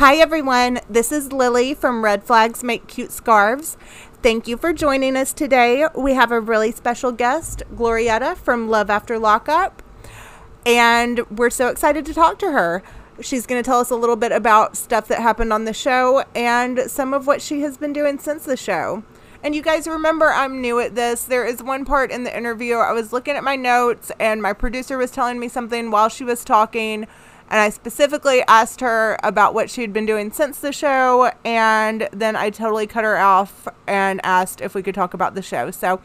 Hi, everyone. This is Lily from Red Flags Make Cute Scarves. Thank you for joining us today. We have a really special guest, Glorietta from Love After Lockup, and we're so excited to talk to her. She's going to tell us a little bit about stuff that happened on the show and some of what she has been doing since the show. And you guys remember I'm new at this. There is one part in the interview I was looking at my notes and my producer was telling me something while she was talking and I specifically asked her about what she'd been doing since the show, and then I totally cut her off and asked if we could talk about the show. So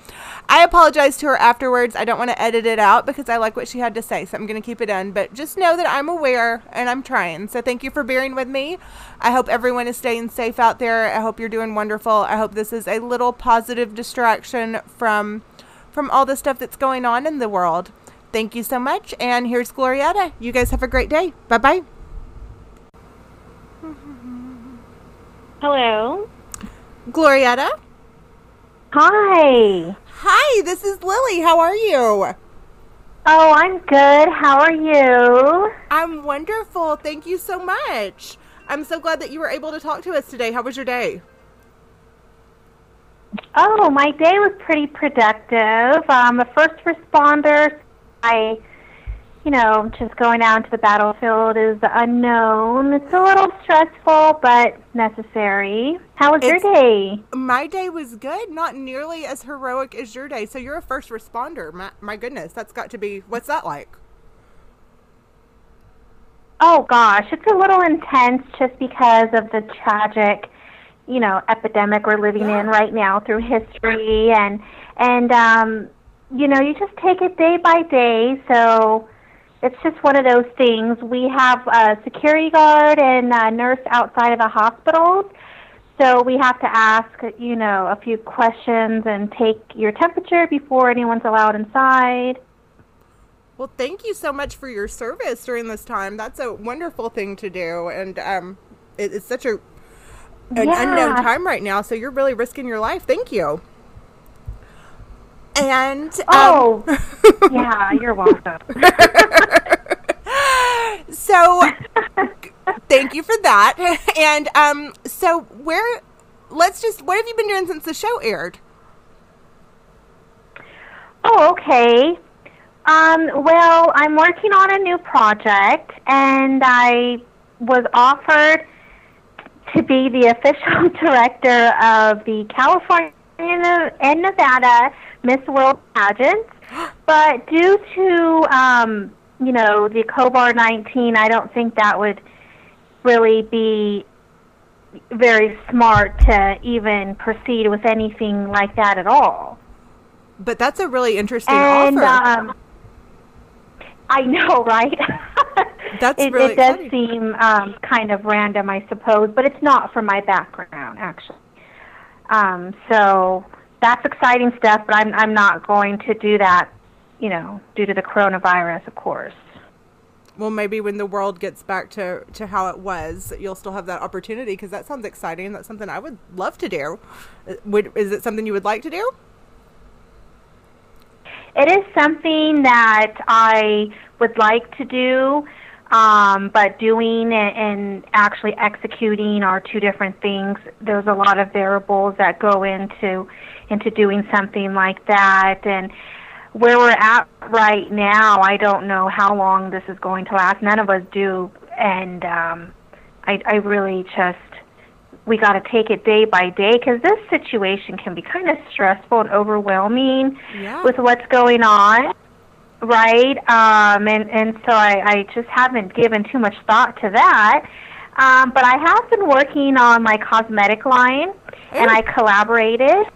I apologized to her afterwards. I don't want to edit it out because I like what she had to say, so I'm going to keep it in. But just know that I'm aware and I'm trying. So thank you for bearing with me. I hope everyone is staying safe out there. I hope you're doing wonderful. I hope this is a little positive distraction from from all the stuff that's going on in the world. Thank you so much. And here's Glorietta. You guys have a great day. Bye bye. Hello. Glorietta. Hi. Hi, this is Lily. How are you? Oh, I'm good. How are you? I'm wonderful. Thank you so much. I'm so glad that you were able to talk to us today. How was your day? Oh, my day was pretty productive. I'm a first responder, I, you know, just going out into the battlefield is unknown. It's a little stressful, but necessary. How was It's- your day? My day was good, not nearly as heroic as your day. So you're a first responder. My, my goodness, that's got to be. What's that like? Oh gosh, it's a little intense just because of the tragic, you know, epidemic we're living Yeah. in right now through history and and um you know, you just take it day by day. So it's just one of those things. We have a security guard and a nurse outside of the hospital. So we have to ask, you know, a few questions and take your temperature before anyone's allowed inside. Well, thank you so much for your service during this time. That's a wonderful thing to do, and um, it, it's such a an Yeah. unknown time right now. So you're really risking your life. Thank you. And um, Oh, yeah, you're welcome. so thank you for that. And um, so where? Let's just. What have you been doing since the show aired? Oh, okay. Um, well, I'm working on a new project, and I was offered to be the official director of the California and Nevada Miss World pageants. But due to, um, you know, the COVID 19, I don't think that would really be very smart to even proceed with anything like that at all. But that's a really interesting And offer. um, I know, right? That's it, really it does exciting. seem um, kind of random, I suppose, but it's not for my background, actually. Um, so that's exciting stuff, but I'm I'm not going to do that, you know, due to the coronavirus, of course. well, maybe when the world gets back to to how it was, you'll still have that opportunity because that sounds exciting. That's something I would love to do. Uh, Would is it something you would like to do? It is something that I would like to do, um, but doing and, and actually executing are two different things. There's a lot of variables that go into into doing something like that, and where we're at right now, I don't know how long this is going to last. None of us do, and um, I, I really just we got to take it day by day because this situation can be kind of stressful and overwhelming Yeah. with what's going on right? Um and and so i i just haven't given too much thought to that. Um but i have been working on my cosmetic line and i collaborated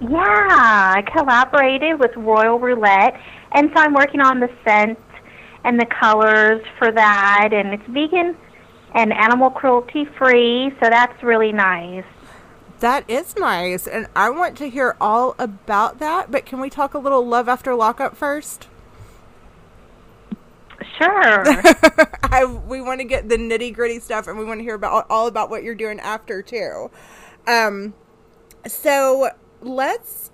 yeah i collaborated with royal roulette and so i'm working on the scent and the colors for that and it's vegan and animal cruelty free so that's really nice That is nice, and I want to hear all about that. But can we talk a little love after lockup first? sure I we want to get the nitty gritty stuff, and we want to hear about all about what you're doing after too. Um, so let's.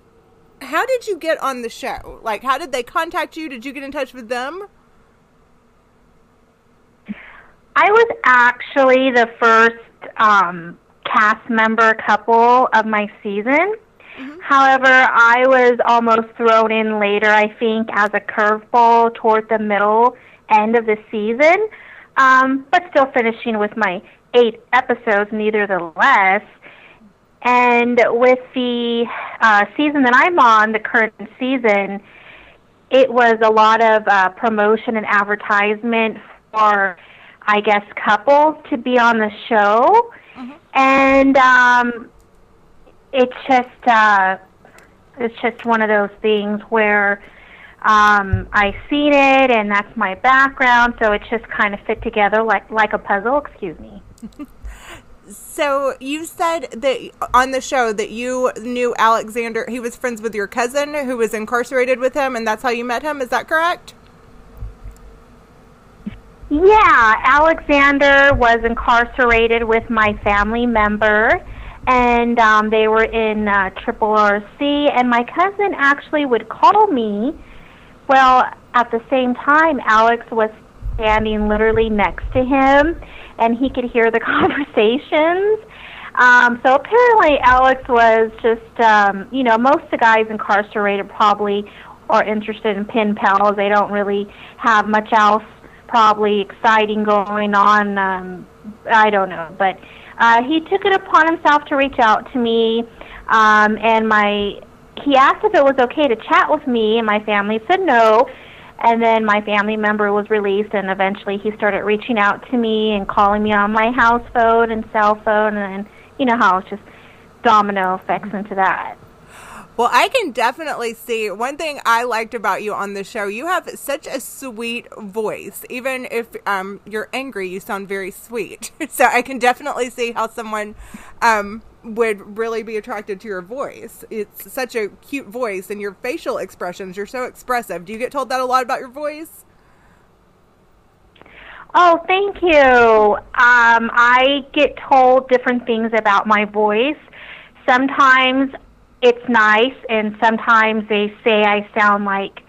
How did you get on the show? Like, how did they contact you? Did you get in touch with them? I was actually the first um, cast member couple of my season. Mm-hmm. However, I was almost thrown in later, I think, as a curveball toward the middle end of the season, um, but still finishing with my eight episodes, neither the less. And with the uh, season that I'm on, the current season, it was a lot of uh, promotion and advertisement for, I guess, couples to be on the show. Mm-hmm. And um, it's just uh, it's just one of those things where um, I seen it, and that's my background, so it just kind of fit together like like a puzzle. Excuse me. so you said that on the show that you knew Alexander. He was friends with your cousin who was incarcerated with him, and that's how you met him. Is that correct? Yeah, Alexander was incarcerated with my family member and um, they were in uh, Triple RC. And my cousin actually would call me. Well, at the same time, Alex was standing literally next to him, and he could hear the conversations. Um, so apparently, Alex was just, um, you know, most of the guys incarcerated probably are interested in pen pals. They don't really have much else probably exciting going on. Um, I don't know, but uh, he took it upon himself to reach out to me, um, and my he asked if it was okay to chat with me, and my family said no. And then my family member was released, and eventually he started reaching out to me and calling me on my house phone and cell phone, and then you know how it's just domino effects into that. Well, I can definitely see one thing I liked about you on the show. You have such a sweet voice. Even if um, you're angry, you sound very sweet. so I can definitely see how someone um, would really be attracted to your voice. It's such a cute voice, and your facial expressions, you're so expressive. Do you get told that a lot about your voice? Oh, thank you. Um, I get told different things about my voice. Sometimes it's nice, and sometimes they say I sound like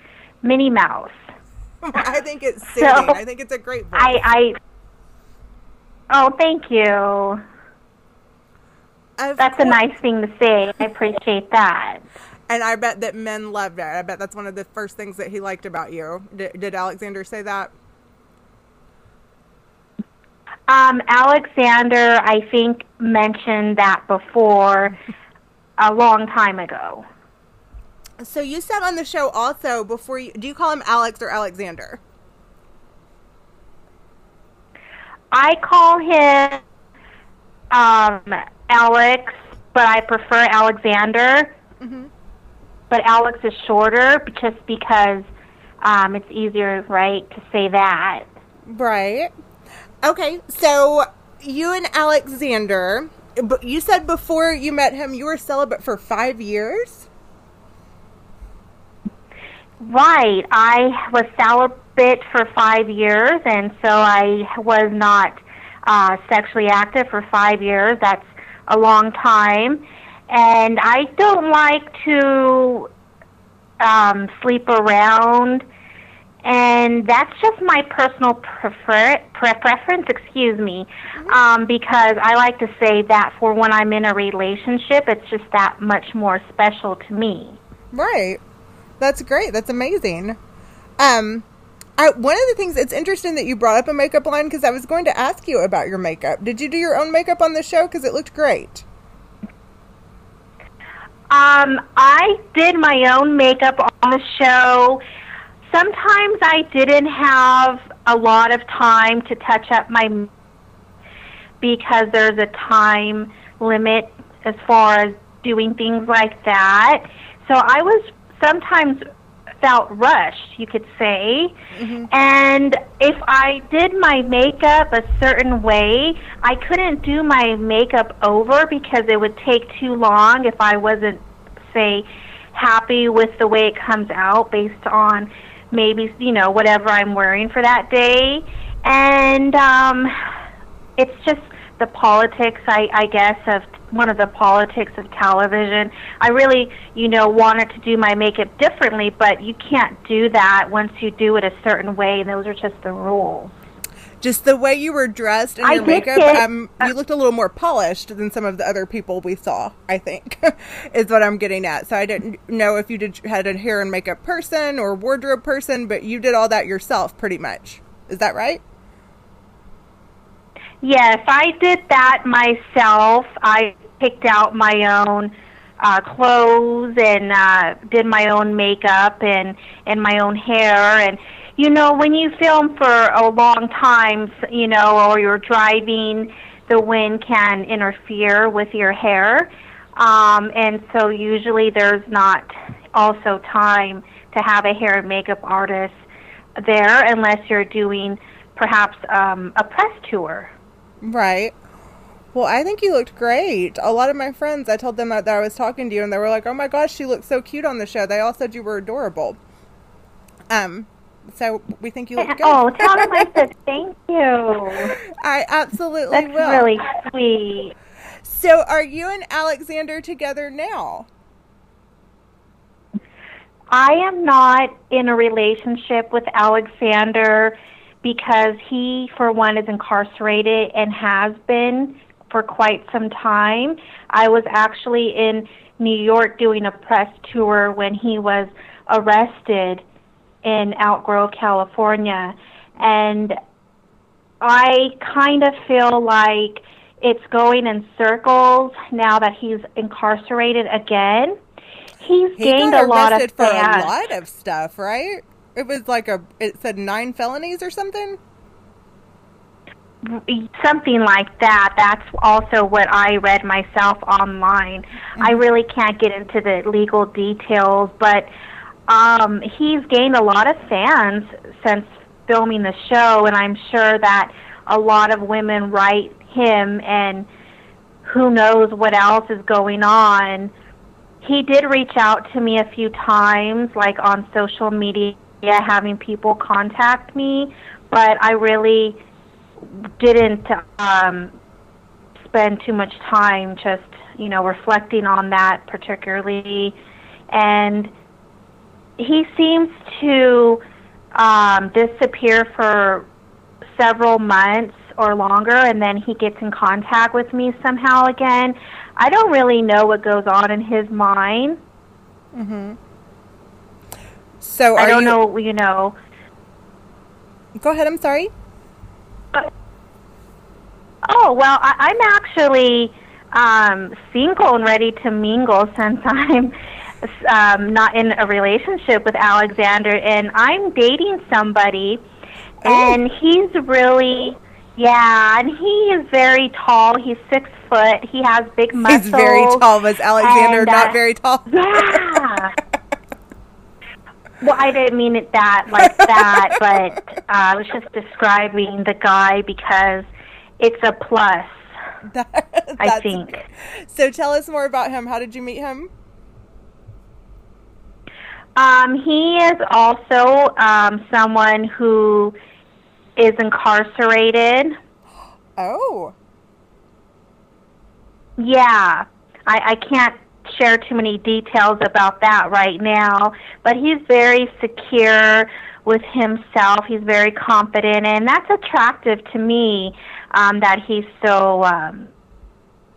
Minnie Mouse. I think it's soothing. So, I think it's a great voice. I, I oh, thank you. Of that's course. a nice thing to say. I appreciate that. And I bet that men loved it. I bet that's one of the first things that he liked about you. Did, did Alexander say that? Um, Alexander, I think, mentioned that before. a long time ago. So you said on the show also before you do you call him Alex or Alexander? I call him um, Alex, but I prefer Alexander. Mm-hmm. But Alex is shorter just because um, it's easier, right, to say that. Right. Okay, so you and Alexander but you said before you met him you were celibate for five years. Right. I was celibate for five years, and so I was not uh, sexually active for five years. That's a long time. And I don't like to um, sleep around and that's just my personal prefer- pre- preference, excuse me, mm-hmm. um, because I like to say that for when I'm in a relationship, it's just that much more special to me. Right. That's great. That's amazing. Um, I, one of the things it's interesting that you brought up a makeup line because I was going to ask you about your makeup. Did you do your own makeup on the show? Because it looked great. Um, I did my own makeup on the show sometimes I didn't have a lot of time to touch up my because there's a time limit as far as doing things like that. So I was sometimes felt rushed, you could say. Mm-hmm. And if I did my makeup a certain way, I couldn't do my makeup over because it would take too long if I wasn't, say, happy with the way it comes out based on maybe you know whatever I'm wearing for that day, and um, it's just the politics, I, I guess, of one of the politics of television. I really, you know, wanted to do my makeup differently, but you can't do that once you do it a certain way, and those are just the rules. just the way you were dressed and your makeup, get- um, you looked a little more polished than some of the other people we saw. I think is what I'm getting at. So I didn't know if you did had a hair and makeup person or wardrobe person, but you did all that yourself, pretty much. Is that right? Yes, I did that myself. I picked out my own uh, clothes and uh, did my own makeup and and my own hair. And you know, when you film for a long time, you know, or you're driving, the wind can interfere with your hair. Um, and so usually there's not also time to have a hair and makeup artist there unless you're doing perhaps um, a press tour. Right. Well, I think you looked great. A lot of my friends, I told them that I was talking to you, and they were like, "Oh my gosh, she looks so cute on the show." They all said you were adorable. Um, so we think you look good. Oh, tell them I said thank you. I absolutely That's will. really sweet. So, are you and Alexander together now? I am not in a relationship with Alexander because he, for one, is incarcerated and has been for quite some time. I was actually in New York doing a press tour when he was arrested in Outgrove, California. And I kind of feel like it's going in circles now that he's incarcerated again. He's He gained a lot of arrested for fans. a lot of stuff, right? It was like a. It said nine felonies or something. something like that. That's also what I read myself online. I really can't get into the legal details, but um, he's gained a lot of fans since filming the show, and I'm sure that a lot of women write him, and who knows what else is going on. He did reach out to me a few times, like on social media, having people contact me, but I really didn't um, spend too much time just you know reflecting on that particularly. And he seems to um, disappear for several months or longer and then he gets in contact with me somehow again. I don't really know what goes on in his mind So are i don't you, know you know Go ahead. I'm sorry. Oh well, I, I'm actually um, single and ready to mingle since I'm um, not in a relationship with Alexander, and I'm dating somebody, and he's really yeah, and he is very tall. He's six foot. He has big muscles. He's very tall. Was Alexander and, uh, not very tall? Yeah. Well, I didn't mean it that like that, but uh, I was just describing the guy because it's a plus. That- I think. So tell us more about him. How did you meet him? Um, he is also um, someone who is incarcerated. Oh, Yeah, I, I can't share too many details about that right now, but he's very secure with himself. He's very confident, and that's attractive to me um, that he's so um,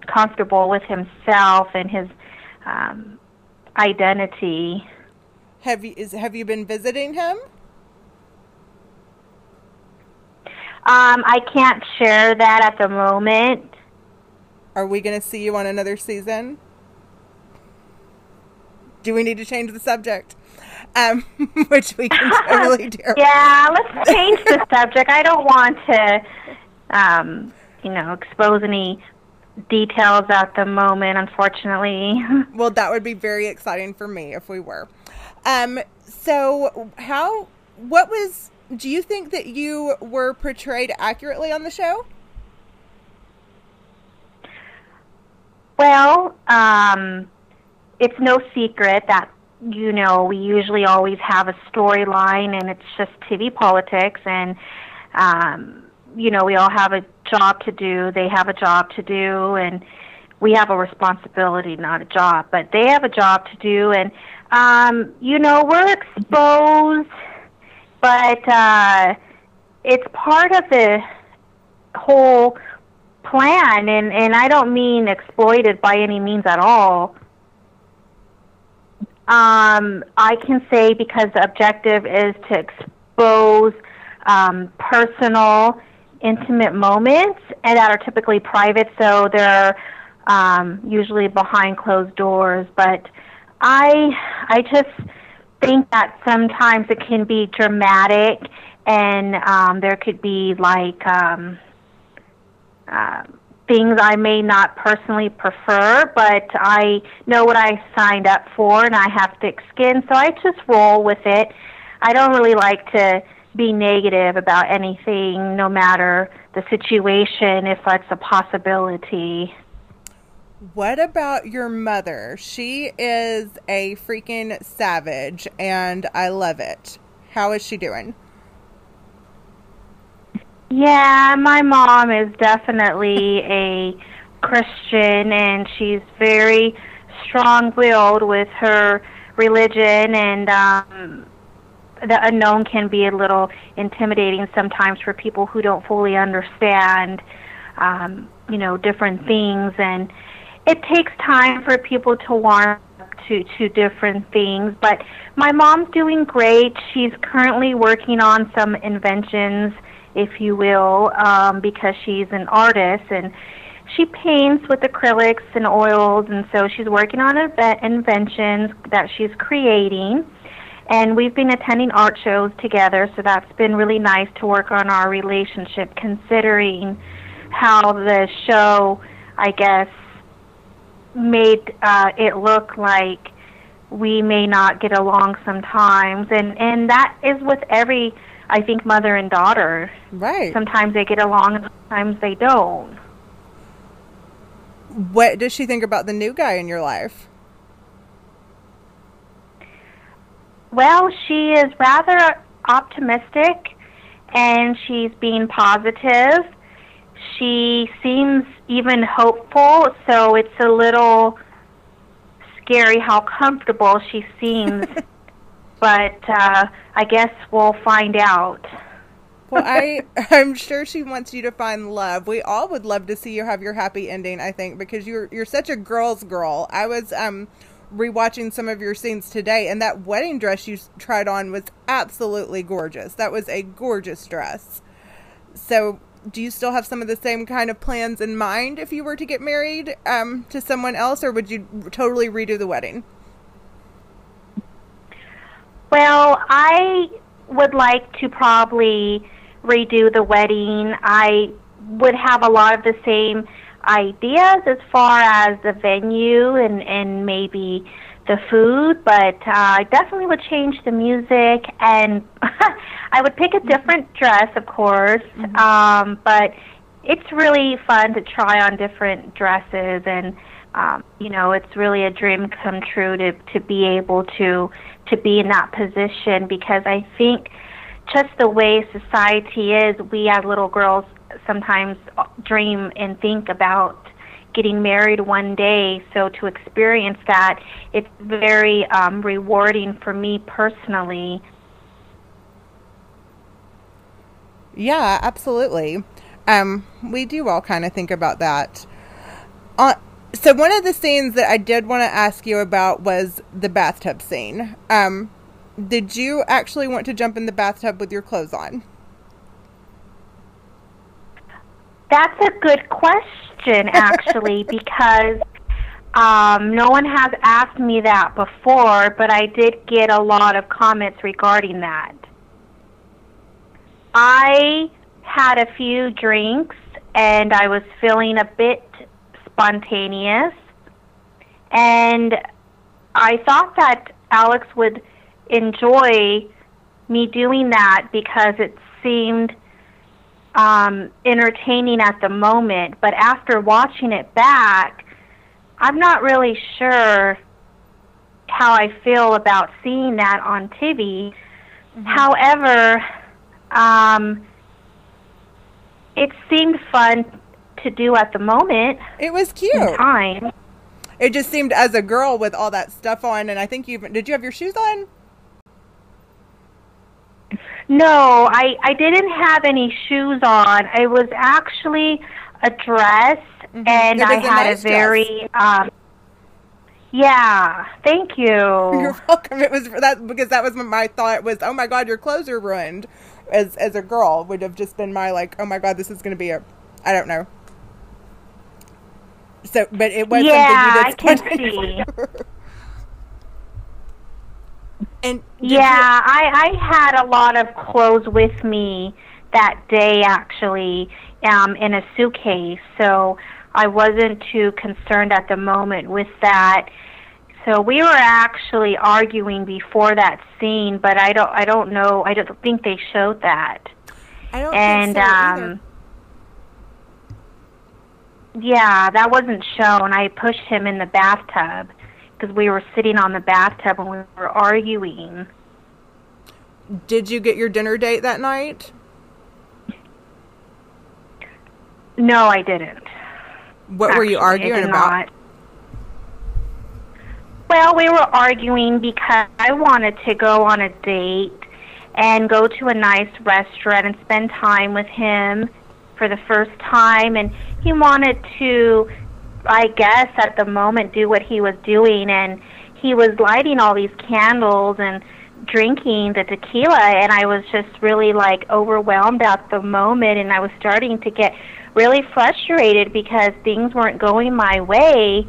comfortable with himself and his um, identity. have you is have you been visiting him? Um, I can't share that at the moment. Are we going to see you on another season? Do we need to change the subject? Um, which we can totally do. Yeah, let's change the subject. I don't want to, um, you know, expose any details at the moment, unfortunately. Well, that would be very exciting for me if we were. Um, so how? What was? Do you think that you were portrayed accurately on the show? Well, um, it's no secret that you know we usually always have a storyline, and it's just TV politics, and um, you know we all have a job to do. They have a job to do, and we have a responsibility, not a job, but they have a job to do, and um, you know we're exposed, but uh, it's part of the whole plan and and I don't mean exploited by any means at all. Um, I can say because the objective is to expose um, personal, intimate moments, and that are typically private, so they're um, usually behind closed doors. But I, I just think that sometimes it can be dramatic, and um, there could be like. Um, uh, things I may not personally prefer, but I know what I signed up for and I have thick skin, so I just roll with it. I don't really like to be negative about anything, no matter the situation, if that's a possibility. What about your mother? She is a freaking savage, and I love it. How is she doing? Yeah, my mom is definitely a Christian and she's very strong willed with her religion and um the unknown can be a little intimidating sometimes for people who don't fully understand um you know different things and it takes time for people to warm up to to different things but my mom's doing great. She's currently working on some inventions if you will, um, because she's an artist and she paints with acrylics and oils, and so she's working on inventions that she's creating. And we've been attending art shows together, so that's been really nice to work on our relationship, considering how the show, I guess, made uh, it look like we may not get along sometimes, and and that is with every I think mother and daughter. Right. Sometimes they get along and sometimes they don't. What does she think about the new guy in your life? Well, she is rather optimistic and she's being positive. She seems even hopeful, so it's a little scary how comfortable she seems but uh, I guess we'll find out. well, I I'm sure she wants you to find love. We all would love to see you have your happy ending. I think because you're you're such a girl's girl. I was um rewatching some of your scenes today, and that wedding dress you tried on was absolutely gorgeous. That was a gorgeous dress. So, do you still have some of the same kind of plans in mind if you were to get married um, to someone else, or would you totally redo the wedding? Well, I would like to probably redo the wedding. I would have a lot of the same ideas as far as the venue and and maybe the food, but uh, I definitely would change the music and I would pick a different dress, of course. Mm-hmm. Um, but it's really fun to try on different dresses and um, you know, it's really a dream come true to to be able to to be in that position because I think just the way society is, we as little girls sometimes dream and think about getting married one day. So to experience that, it's very um, rewarding for me personally. Yeah, absolutely. Um, we do all kind of think about that. Uh, so one of the scenes that I did want to ask you about was the bathtub scene. Um, did you actually want to jump in the bathtub with your clothes on? That's a good question, actually, because um, no one has asked me that before, but I did get a lot of comments regarding that. I had a few drinks and I was feeling a bit spontaneous. And I thought that Alex would enjoy me doing that because it seemed um, entertaining at the moment. But after watching it back, I'm not really sure how I feel about seeing that on TV. Mm-hmm. However, um, it seemed fun to do at the moment. It was cute. Time. It just seemed as a girl with all that stuff on, and I think you did. You have your shoes on? No, I I didn't have any shoes on. I was actually a dress, Mhm. and It I had nice a very um. Yeah, thank you. You're welcome. It was that because that was my thought was, oh my god, your clothes are ruined. As as a girl, would have just been my like, oh my god, this is going to be a, I don't know. So, but it was Yeah, something you did. I can see. and did you- Yeah, I, I had a lot of clothes with me that day actually um, in a suitcase, so I wasn't too concerned at the moment with that. So we were actually arguing before that scene, but I don't I don't know I don't think they showed that. I don't And think so either. um yeah, that wasn't shown. I pushed him in the bathtub because we were sitting on the bathtub and we were arguing. Did you get your dinner date that night? No, I didn't. What were you arguing about? not. Well, we were arguing because I wanted to go on a date and go to a nice restaurant and spend time with him for the first time and he wanted to I guess at the moment do what he was doing and he was lighting all these candles and drinking the tequila and I was just really like overwhelmed at the moment and I was starting to get really frustrated because things weren't going my way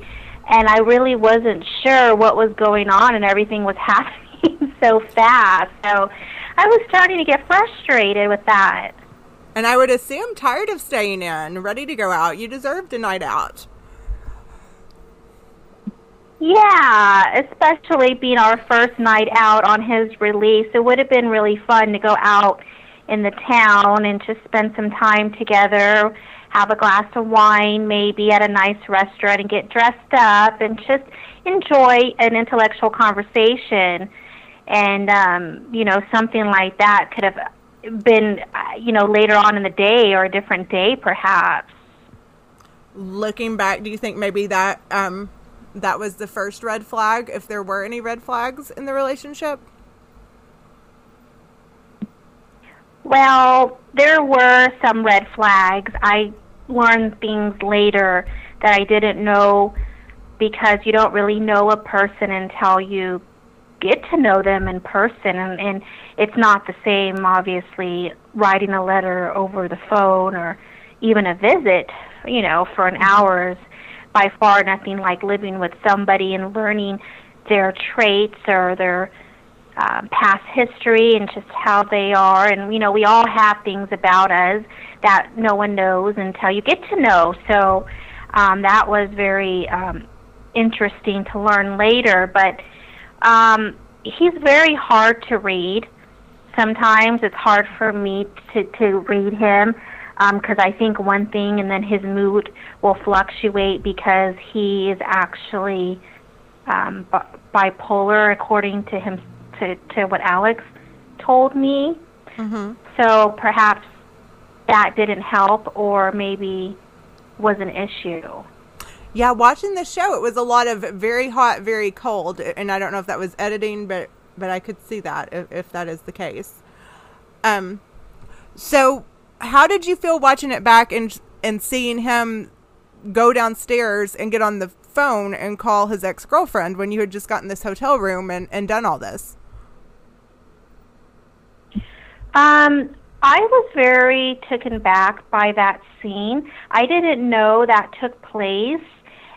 and I really wasn't sure what was going on and everything was happening so fast. So I was starting to get frustrated with that. And I would assume tired of staying in, ready to go out. You deserved a night out. Yeah, especially being our first night out on his release. It would have been really fun to go out in the town and just spend some time together, have a glass of wine maybe at a nice restaurant and get dressed up and just enjoy an intellectual conversation. And um, you know, something like that could have been uh, you know later on in the day or a different day perhaps. Looking back, do you think maybe that um, that was the first red flag, if there were any red flags in the relationship? Well, there were some red flags. I learned things later that I didn't know because you don't really know a person until you get to know them in person and, and it's not the same obviously writing a letter over the phone or even a visit, you know, for an hour is by far nothing like living with somebody and learning their traits or their um, past history and just how they are. And, you know, we all have things about us that no one knows until you get to know. So um, that was very um, interesting to learn later. But um, he's very hard to read. Sometimes it's hard for me to, to read him because I think one thing and then his mood will fluctuate because he is actually um, bi- bipolar, according to him to, to what Alex told me. Mm-hmm. So perhaps that didn't help, or maybe was an issue. Yeah, watching the show, it was a lot of very hot, very cold, and I don't know if that was editing, but but I could see that if, if that is the case. Um, so how did you feel watching it back and and seeing him go downstairs and get on the phone and call his ex girlfriend when you had just gotten this hotel room and and done all this? Um, I was very taken back by that scene. I didn't know that took place,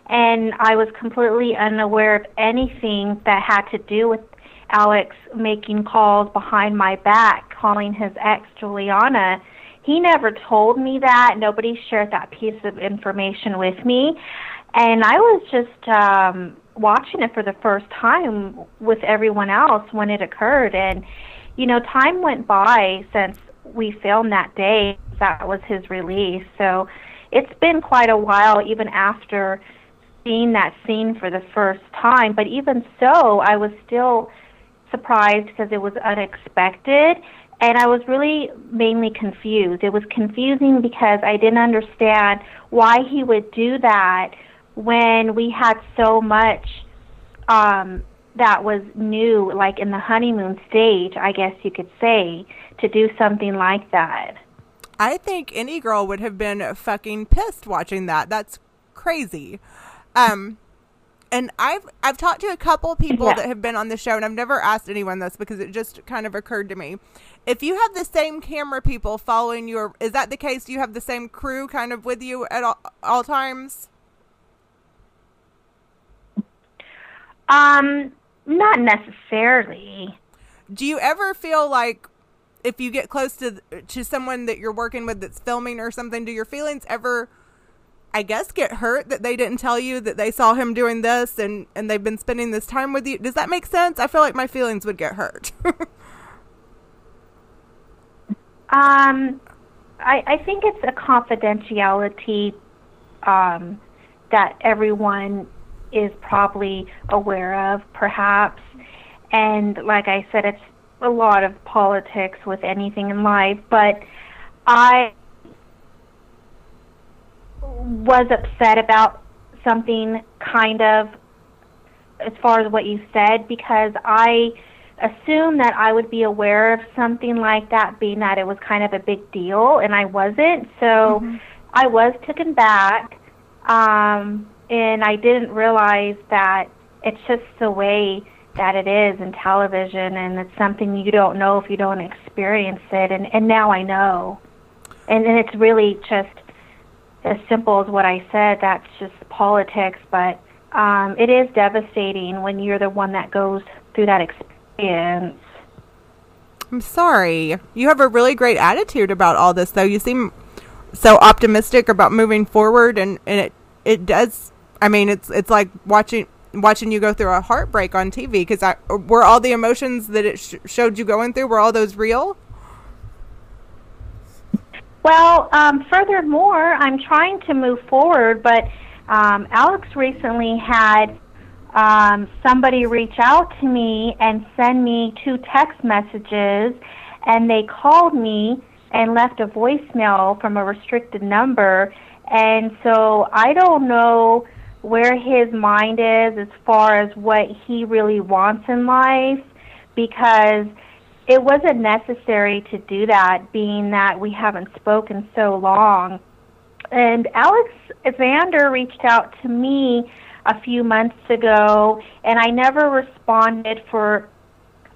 and I was completely unaware of anything that had to do with Alex making calls behind my back, calling his ex Juliana. He never told me that. Nobody shared that piece of information with me. And I was just um watching it for the first time with everyone else when it occurred and you know, time went by since we filmed that day. That was his release. So it's been quite a while, even after seeing that scene for the first time. But even so, I was still surprised because it was unexpected. And I was really mainly confused. It was confusing because I didn't understand why he would do that when we had so much um, that was new, like in the honeymoon stage, I guess you could say, to do something like that. I think any girl would have been fucking pissed watching that. That's crazy. Um, and I've I've talked to a couple people yeah. that have been on the show, and I've never asked anyone this because it just kind of occurred to me. If you have the same camera people following your, is that the case? Do you have the same crew kind of with you at all, all times? Um, not necessarily. Do you ever feel like if you get close to to someone that you're working with that's filming or something, do your feelings ever I guess get hurt that they didn't tell you that they saw him doing this and and they've been spending this time with you? Does that make sense? I feel like my feelings would get hurt. um I I think it's a confidentiality um that everyone is probably aware of, perhaps. And like I said, it's a lot of politics with anything in life, but I was upset about something kind of as far as what you said because I assumed that I would be aware of something like that being that it was kind of a big deal and I wasn't. So mm-hmm. I was taken back. Um and I didn't realize that it's just the way that it is in television and it's something you don't know if you don't experience it and and now I know. And and it's really just as simple as what I said, that's just politics, but um it is devastating when you're the one that goes through that experience. I'm sorry. You have a really great attitude about all this though. You seem so optimistic about moving forward and and it it does I mean, it's it's like watching watching you go through a heartbreak on TV because I were all the emotions that it sh- showed you going through were all those real. Well, um, furthermore, I'm trying to move forward, but um, Alex recently had um, somebody reach out to me and send me two text messages, and they called me and left a voicemail from a restricted number. And so I don't know where his mind is as far as what he really wants in life because it wasn't necessary to do that being that we haven't spoken so long. And Alex Vander reached out to me a few months ago and I never responded for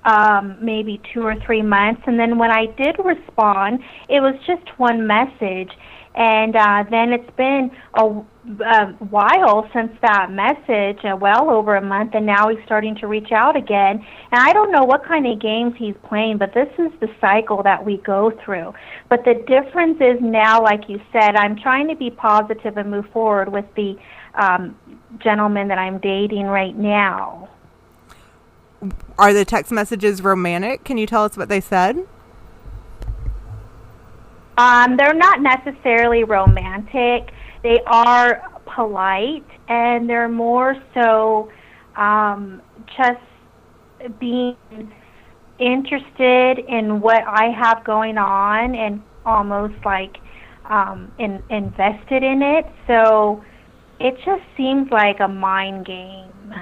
um, maybe two or three months. And then when I did respond, it was just one message. And uh, then it's been a, a while since that message, uh, well over a month, and now he's starting to reach out again. And I don't know what kind of games he's playing, but this is the cycle that we go through. But the difference is now, like you said, I'm trying to be positive and move forward with the um, gentleman that I'm dating right now. Are the text messages romantic? Can you tell us what they said? Um, they're not necessarily romantic. They are polite, and they're more so um, just being interested in what I have going on and almost like um, in, invested in it. So it just seems like a mind game.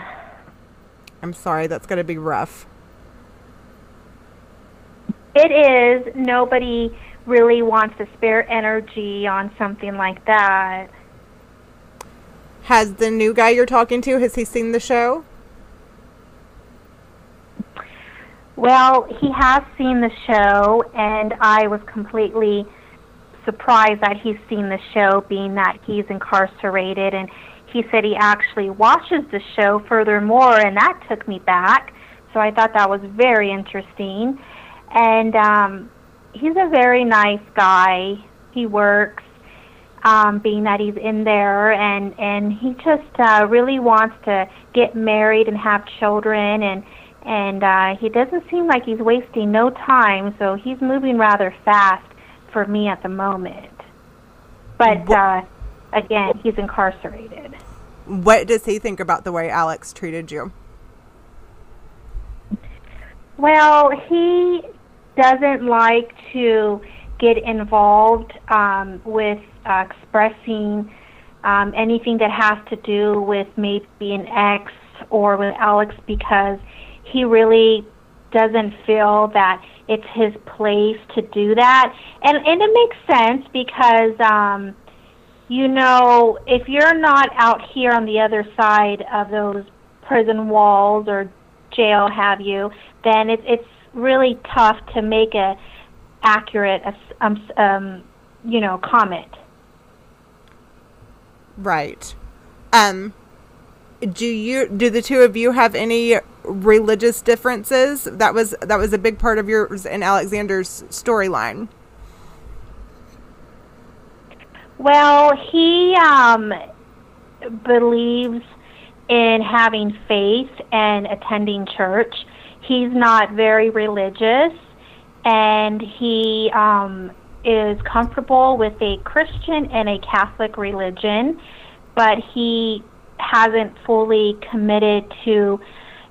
I'm sorry, that's going to be rough. It is. Nobody really wants to spare energy on something like that. Has the new guy you're talking to, has he seen the show? Well, he has seen the show, and I was completely surprised that he's seen the show, being that he's incarcerated. And he said he actually watches the show furthermore, and that took me back. So I thought that was very interesting. And um, he's a very nice guy. He works, um, being that he's in there, and and he just uh, really wants to get married and have children, and and uh, he doesn't seem like he's wasting no time. So he's moving rather fast for me at the moment. But uh, again, he's incarcerated. What does he think about the way Alex treated you? Well, he doesn't like to get involved um, with uh, expressing um, anything that has to do with maybe an ex or with Alex because he really doesn't feel that it's his place to do that. And and it makes sense because um you know, if you're not out here on the other side of those prison walls or jail have you, then it's it's really tough to make a accurate um, um you know comment. Right. Um do you do the two of you have any religious differences? That was that was a big part of yours and Alexander's storyline. Well, he um, believes in having faith and attending church. He's not very religious, and he um, is comfortable with a Christian and a Catholic religion, but he hasn't fully committed to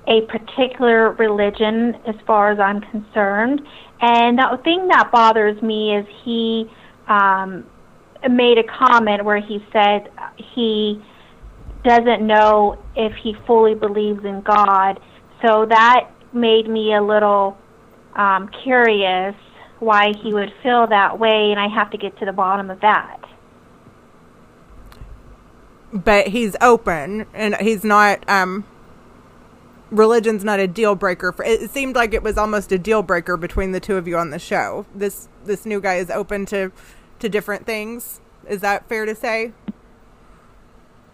a particular religion as far as I'm concerned. And the thing that bothers me is he um, made a comment where he said he doesn't know if he fully believes in God. So that made me a little um, curious why he would feel that way, and I have to get to the bottom of that. But he's open, and he's not. Um, religion's not a deal breaker. For it seemed like it was almost a deal breaker between the two of you on the show. This this new guy is open to to different things. Is that fair to say?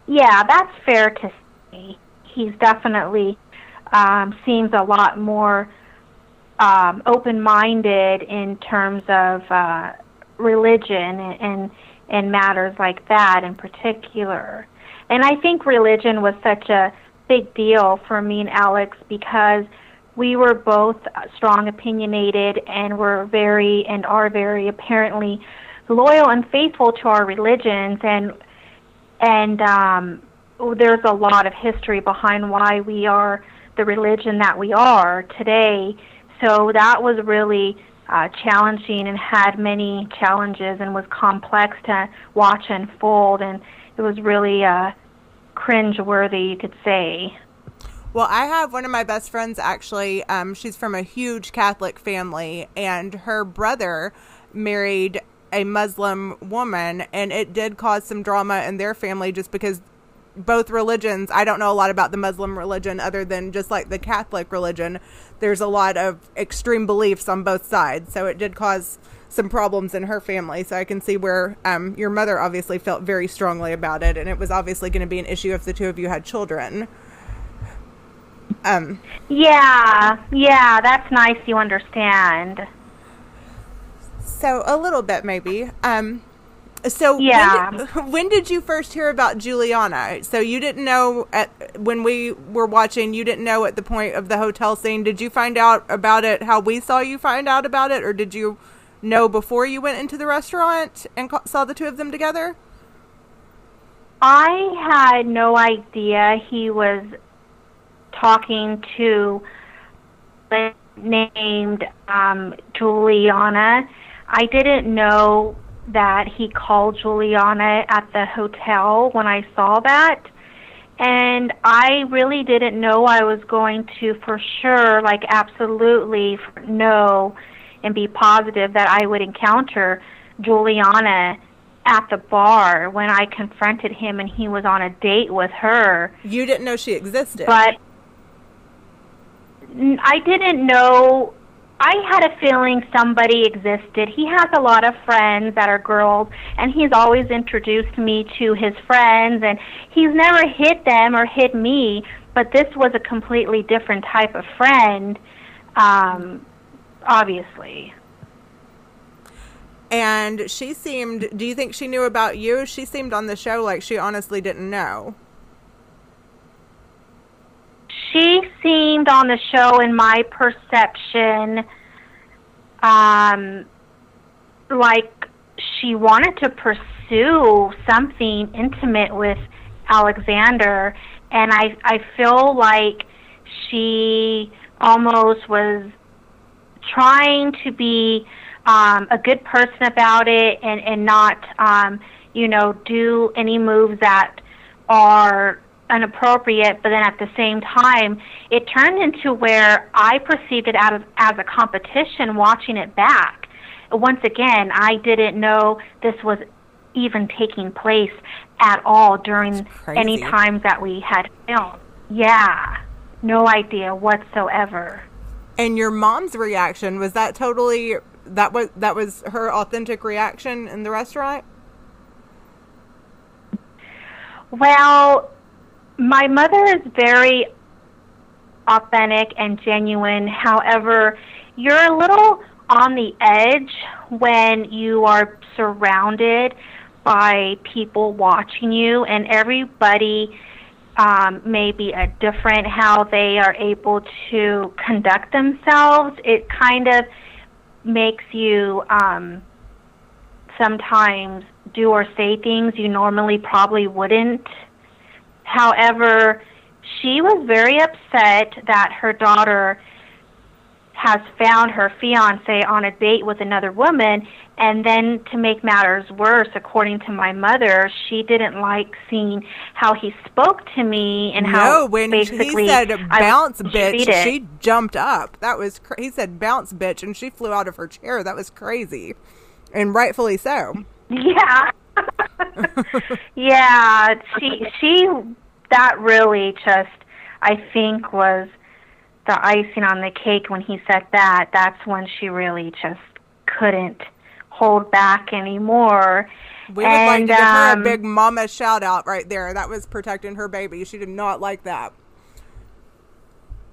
Yeah, that's fair to say. He's definitely um, seems a lot more um, open-minded in terms of uh, religion and, and and matters like that in particular. And I think religion was such a big deal for me and Alex because we were both strong opinionated and were very and are very apparently loyal and faithful to our religions and and um there's a lot of history behind why we are the religion that we are today. So that was really uh, challenging and had many challenges and was complex to watch unfold. And it was really uh cringe worthy you could say. Well, I have one of my best friends actually. Um, she's from a huge Catholic family, and her brother married a Muslim woman, and it did cause some drama in their family just because both religions, I don't know a lot about the Muslim religion other than just like the Catholic religion. There's a lot of extreme beliefs on both sides. So it did cause some problems in her family. So I can see where um, your mother obviously felt very strongly about it. And it was obviously going to be an issue if the two of you had children. Um, yeah, yeah, that's nice you understand. So a little bit maybe. Um, so yeah. When did, when did, you first hear about Juliana? So you didn't know at when we were watching. You didn't know at the point of the hotel scene. Did you find out about it? How we saw you find out about it, or did you know before you went into the restaurant and saw the two of them together? I had no idea he was talking to named um, Juliana I didn't know that he called Juliana at the hotel when I saw that. And I really didn't know I was going to for sure, like absolutely know and be positive that I would encounter Juliana at the bar when I confronted him and he was on a date with her. You didn't know she existed. But I didn't know I had a feeling somebody existed. He has a lot of friends that are girls, and he's always introduced me to his friends, and he's never hit them or hit me, but this was a completely different type of friend, um, obviously. And she seemed, do you think she knew about you? She seemed on the show like she honestly didn't know. She seemed on the show, in my perception, um, like she wanted to pursue something intimate with Alexander, and I I feel like she almost was trying to be um, a good person about it and and not um, you know do any moves that are inappropriate, but then at the same time, it turned into where I perceived it as, as a competition watching it back. Once again, I didn't know this was even taking place at all during any times that we had filmed. Yeah, no idea whatsoever. And your mom's reaction was that totally that was that was her authentic reaction in the restaurant? Well, my mother is very authentic and genuine. However, you're a little on the edge when you are surrounded by people watching you, and everybody um, may be a different how they are able to conduct themselves. It kind of makes you um, sometimes do or say things you normally probably wouldn't. However, she was very upset that her daughter has found her fiance on a date with another woman and then to make matters worse according to my mother she didn't like seeing how he spoke to me and no, how when basically he said bounce bitch she jumped up. That was cra- he said bounce bitch and she flew out of her chair. That was crazy. And rightfully so. Yeah yeah she she that really just i think was the icing on the cake when he said that, that's when she really just couldn't hold back anymore. We would and, like to give her a um, big mama shout out right there. That was protecting her baby. She did not like that.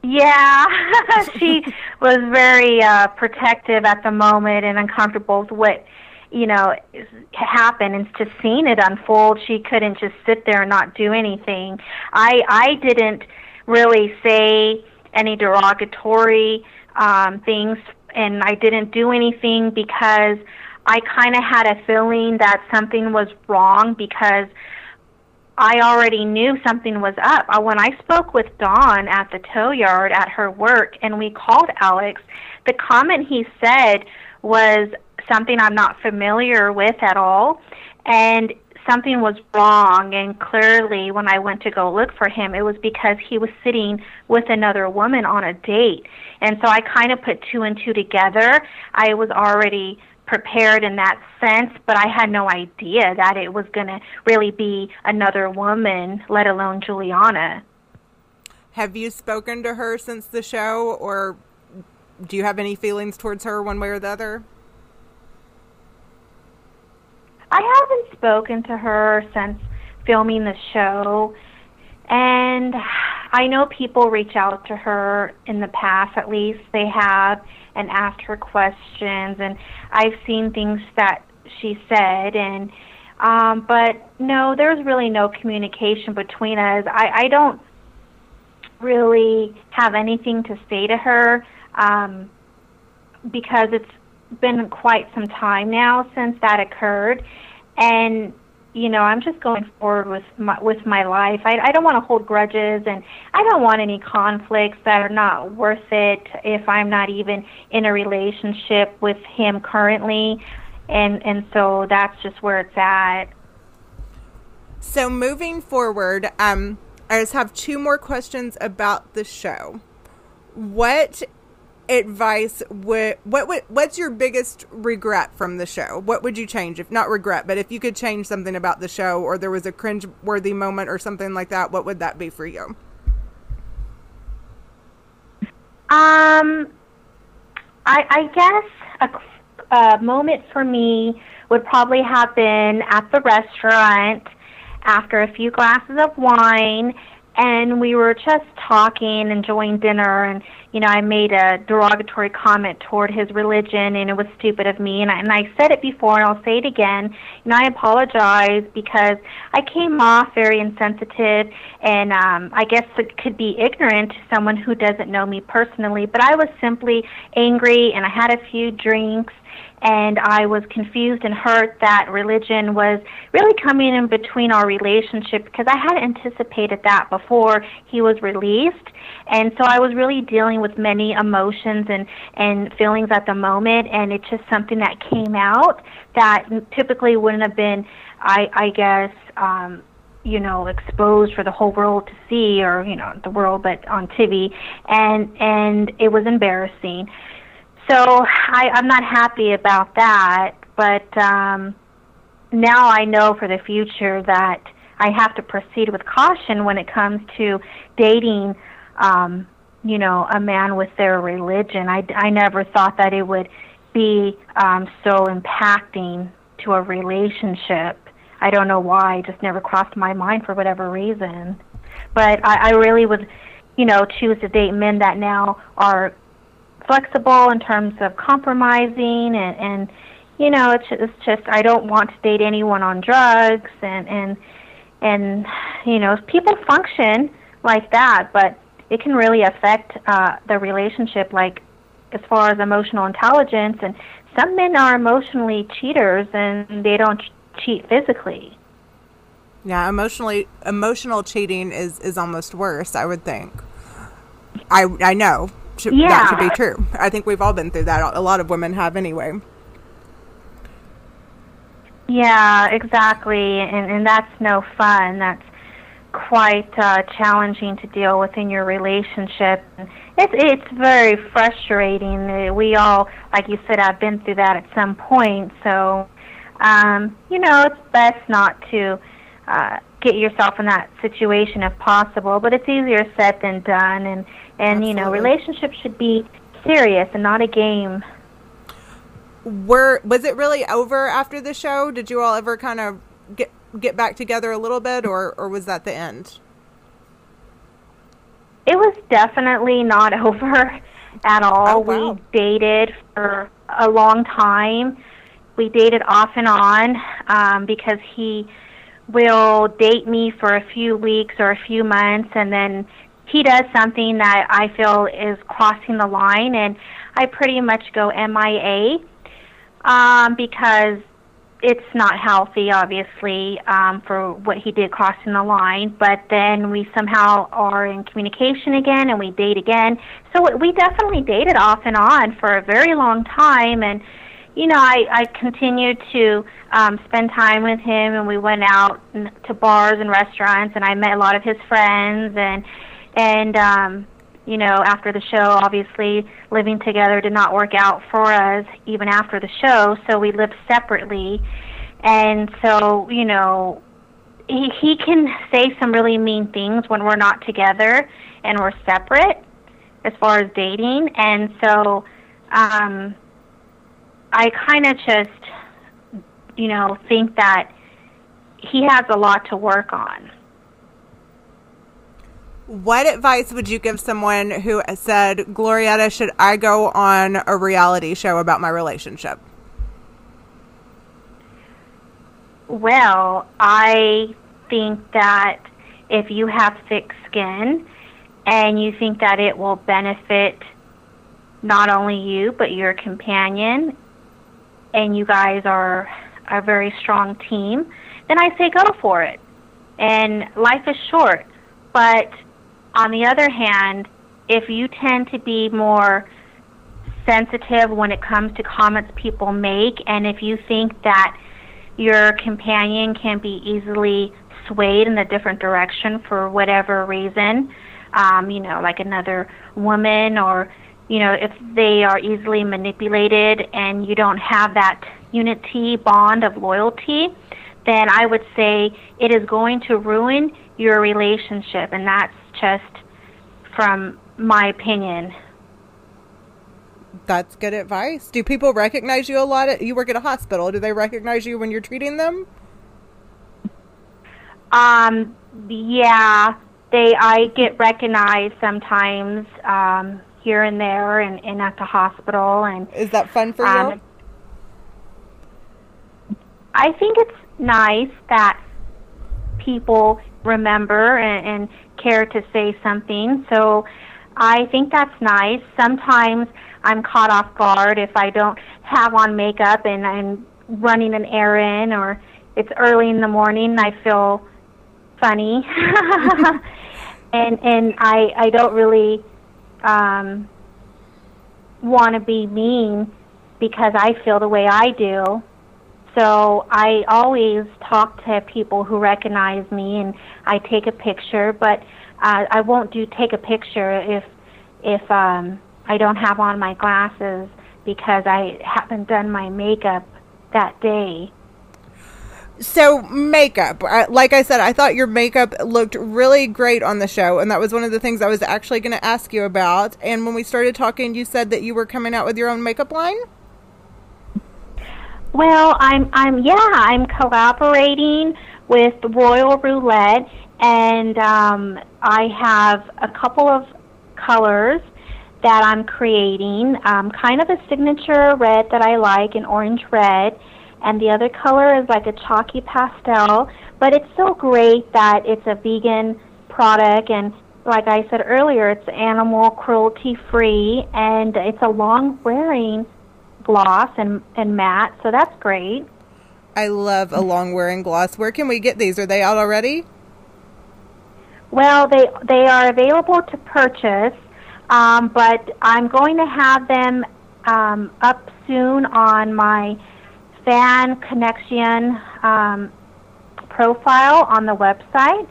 Yeah, she was very uh, protective at the moment and uncomfortable with what you know it happened and just seeing it unfold. She couldn't just sit there and not do anything. I I didn't really say any derogatory um, things, and I didn't do anything because I kind of had a feeling that something was wrong because I already knew something was up. Uh, when I spoke with Dawn at the tow yard at her work and we called Alex, the comment he said was something I'm not familiar with at all. And something was wrong and clearly when I went to go look for him it was because he was sitting with another woman on a date. And so I kind of put two and two together. I was already prepared in that sense, but I had no idea that it was going to really be another woman, let alone Juliana. Have you spoken to her since the show or do you have any feelings towards her one way or the other? I haven't spoken to her since filming the show, and I know people reach out to her in the past, at least they have, and asked her questions, and I've seen things that she said, and um, but no, there's really no communication between us. I, I don't really have anything to say to her um, because it's been quite some time now since that occurred, and you know I'm just going forward with my with my life. I I don't want to hold grudges, and I don't want any conflicts that are not worth it if I'm not even in a relationship with him currently, and and so that's just where it's at. So moving forward, um, I just have two more questions about the show. What advice would what would what's your biggest regret from the show? What would you change if not regret, but if you could change something about the show or there was a cringe worthy moment or something like that, what would that be for you? Um I I guess a, a moment for me would probably happen at the restaurant after a few glasses of wine and we were just talking, enjoying dinner, and you know, I made a derogatory comment toward his religion, and it was stupid of me. And I, and I said it before, and I'll say it again. And I apologize because I came off very insensitive, and um, I guess it could be ignorant to someone who doesn't know me personally. But I was simply angry, and I had a few drinks, and I was confused and hurt that religion was really coming in between our relationship because I had anticipated that before he was released. And so I was really dealing with many emotions and, and feelings at the moment, and it's just something that came out that typically wouldn't have been, I, I guess, um, you know exposed for the whole world to see or you know the world but on TV and and it was embarrassing so I I'm not happy about that but um now I know for the future that I have to proceed with caution when it comes to dating um you know a man with their religion I I never thought that it would be um so impacting to a relationship I don't know why. It just never crossed my mind for whatever reason. But I, I really would, you know, choose to date men that now are flexible in terms of compromising and, and you know, it's, it's just I don't want to date anyone on drugs and and and you know, people function like that, but it can really affect uh, the relationship, like as far as emotional intelligence. And some men are emotionally cheaters, and they don't cheat physically. Yeah, emotionally emotional cheating is is almost worse, I would think. I I know yeah. that should be true. I think we've all been through that. A lot of women have anyway. Yeah, exactly. And and that's no fun. That's quite uh, challenging to deal with in your relationship. It's it's very frustrating. We all, like you said, I've been through that at some point. So um, you know, it's best not to uh, get yourself in that situation if possible. But it's easier said than done, and and Absolutely. you know, relationships should be serious and not a game. Were was it really over after the show? Did you all ever kind of get get back together a little bit, or or was that the end? It was definitely not over at all. Oh, wow. We dated for a long time we dated off and on um, because he will date me for a few weeks or a few months and then he does something that I feel is crossing the line and I pretty much go MIA um, because it's not healthy, obviously, um, for what he did crossing the line. But then we somehow are in communication again and we date again. So we definitely dated off and on for a very long time. And you know, I, I continued to um, spend time with him, and we went out to bars and restaurants, and I met a lot of his friends, and and um, you know, after the show, obviously living together did not work out for us even after the show, so we lived separately, and so you know, he he can say some really mean things when we're not together and we're separate, as far as dating, and so. Um, I kind of just, you know, think that he has a lot to work on. What advice would you give someone who said, Glorietta, should I go on a reality show about my relationship? Well, I think that if you have thick skin and you think that it will benefit not only you but your companion and you guys are a very strong team, then I say go for it. And life is short. But on the other hand, if you tend to be more sensitive when it comes to comments people make, and if you think that your companion can be easily swayed in a different direction for whatever reason, um, you know, like another woman or you know, if they are easily manipulated and you don't have that unity bond of loyalty, then I would say it is going to ruin your relationship. And that's just from my opinion. That's good advice. Do people recognize you a lot? At, you work at a hospital. Do they recognize you when you're treating them? Um, yeah, they. I get recognized sometimes. Um, here and there and, and at the hospital and is that fun for um, you i think it's nice that people remember and, and care to say something. So i think that's nice. Sometimes i'm caught off guard if i don't have on makeup and i'm running an errand or it's early in the morning i feel funny. And and i i don't really um, want to be mean because I feel the way I do. So I always talk to people who recognize me, and I take a picture. But uh, I won't do take a picture if if um, I don't have on my glasses because I haven't done my makeup that day. So makeup, like I said, I thought your makeup looked really great on the show, and that was one of the things I was actually going to ask you about. And when we started talking, you said that you were coming out with your own makeup line. Well, I'm, I'm, yeah, I'm collaborating with Royal Roulette, and um, I have a couple of colors that I'm creating, um, kind of a signature red that I like, an orange red and the other color is like a chalky pastel. But it's so great that it's a vegan product, and like I said earlier, it's animal cruelty free, and it's a long wearing gloss and and matte, so that's great. I love a long wearing gloss. Where can we get these? Are they out already? Well, they they are available to purchase, um, but I'm going to have them um, up soon on my fan connection um, profile on the website.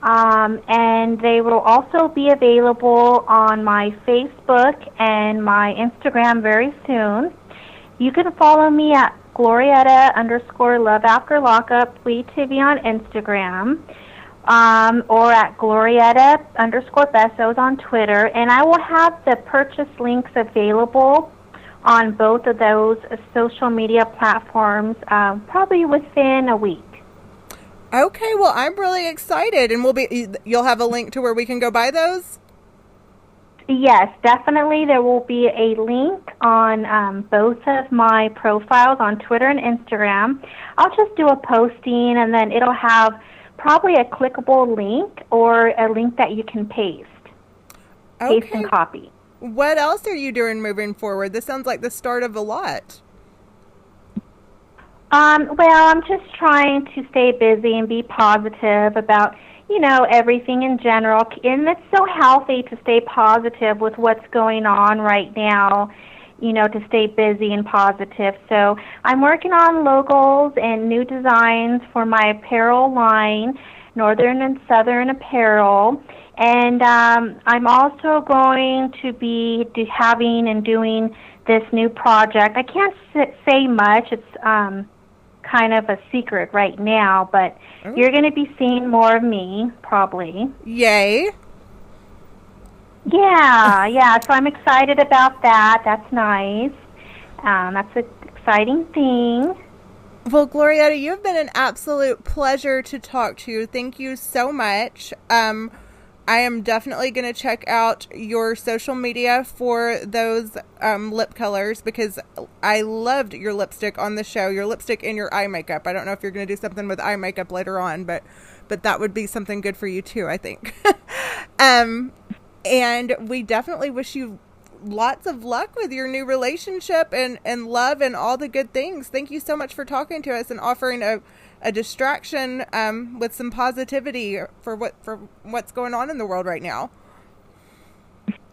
Um, and they will also be available on my Facebook and my Instagram very soon. You can follow me at Glorietta underscore love after lockup, Lee Tivy on Instagram, um, or at Glorietta underscore Besos on Twitter. And I will have the purchase links available on both of those social media platforms um, probably within a week. Okay, well, I'm really excited, and we'll be. You'll have a link to where we can go buy those. Yes, definitely. There will be a link on um, both of my profiles on Twitter and Instagram. I'll just do a posting, and then it'll have probably a clickable link or a link that you can paste, okay. paste and copy. What else are you doing moving forward? This sounds like the start of a lot. Um, well, I'm just trying to stay busy and be positive about, you know, everything in general. And it's so healthy to stay positive with what's going on right now, you know, to stay busy and positive. So I'm working on logos and new designs for my apparel line, Northern and Southern Apparel. And um, I'm also going to be having and doing this new project. I can't say much. It's um, kind of a secret right now, but oh. you're going to be seeing more of me probably. Yay. Yeah, yeah. So I'm excited about that. That's nice. Um, that's an exciting thing. Well, Glorietta, you've been an absolute pleasure to talk to. Thank you so much. Um, I am definitely going to check out your social media for those um, lip colors because I loved your lipstick on the show. Your lipstick and your eye makeup. I don't know if you're going to do something with eye makeup later on, but but that would be something good for you too. I think. um, and we definitely wish you lots of luck with your new relationship and and love and all the good things. Thank you so much for talking to us and offering a a distraction um, with some positivity for what for what's going on in the world right now.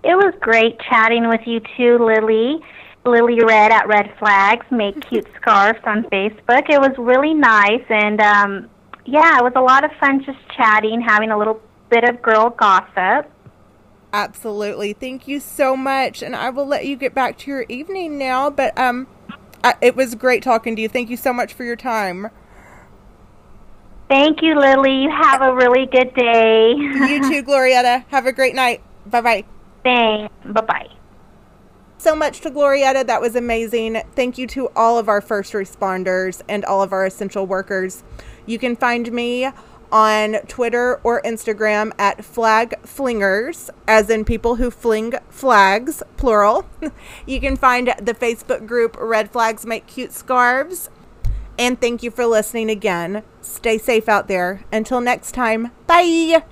It was great chatting with you too, Lily. Lily Red at Red Flags make cute scarves on Facebook. It was really nice, and um, yeah, it was a lot of fun just chatting, having a little bit of girl gossip. Absolutely, thank you so much, and I will let you get back to your evening now. But um, I, it was great talking to you. Thank you so much for your time. Thank you, Lily. You have a really good day. you too, Glorietta. Have a great night. Bye bye. Thanks. Bye bye. So much to Glorietta. That was amazing. Thank you to all of our first responders and all of our essential workers. You can find me on Twitter or Instagram at flag flingers, as in people who fling flags, plural. you can find the Facebook group Red Flags Make Cute Scarves and thank you for listening again. Stay safe out there. Until next time, bye.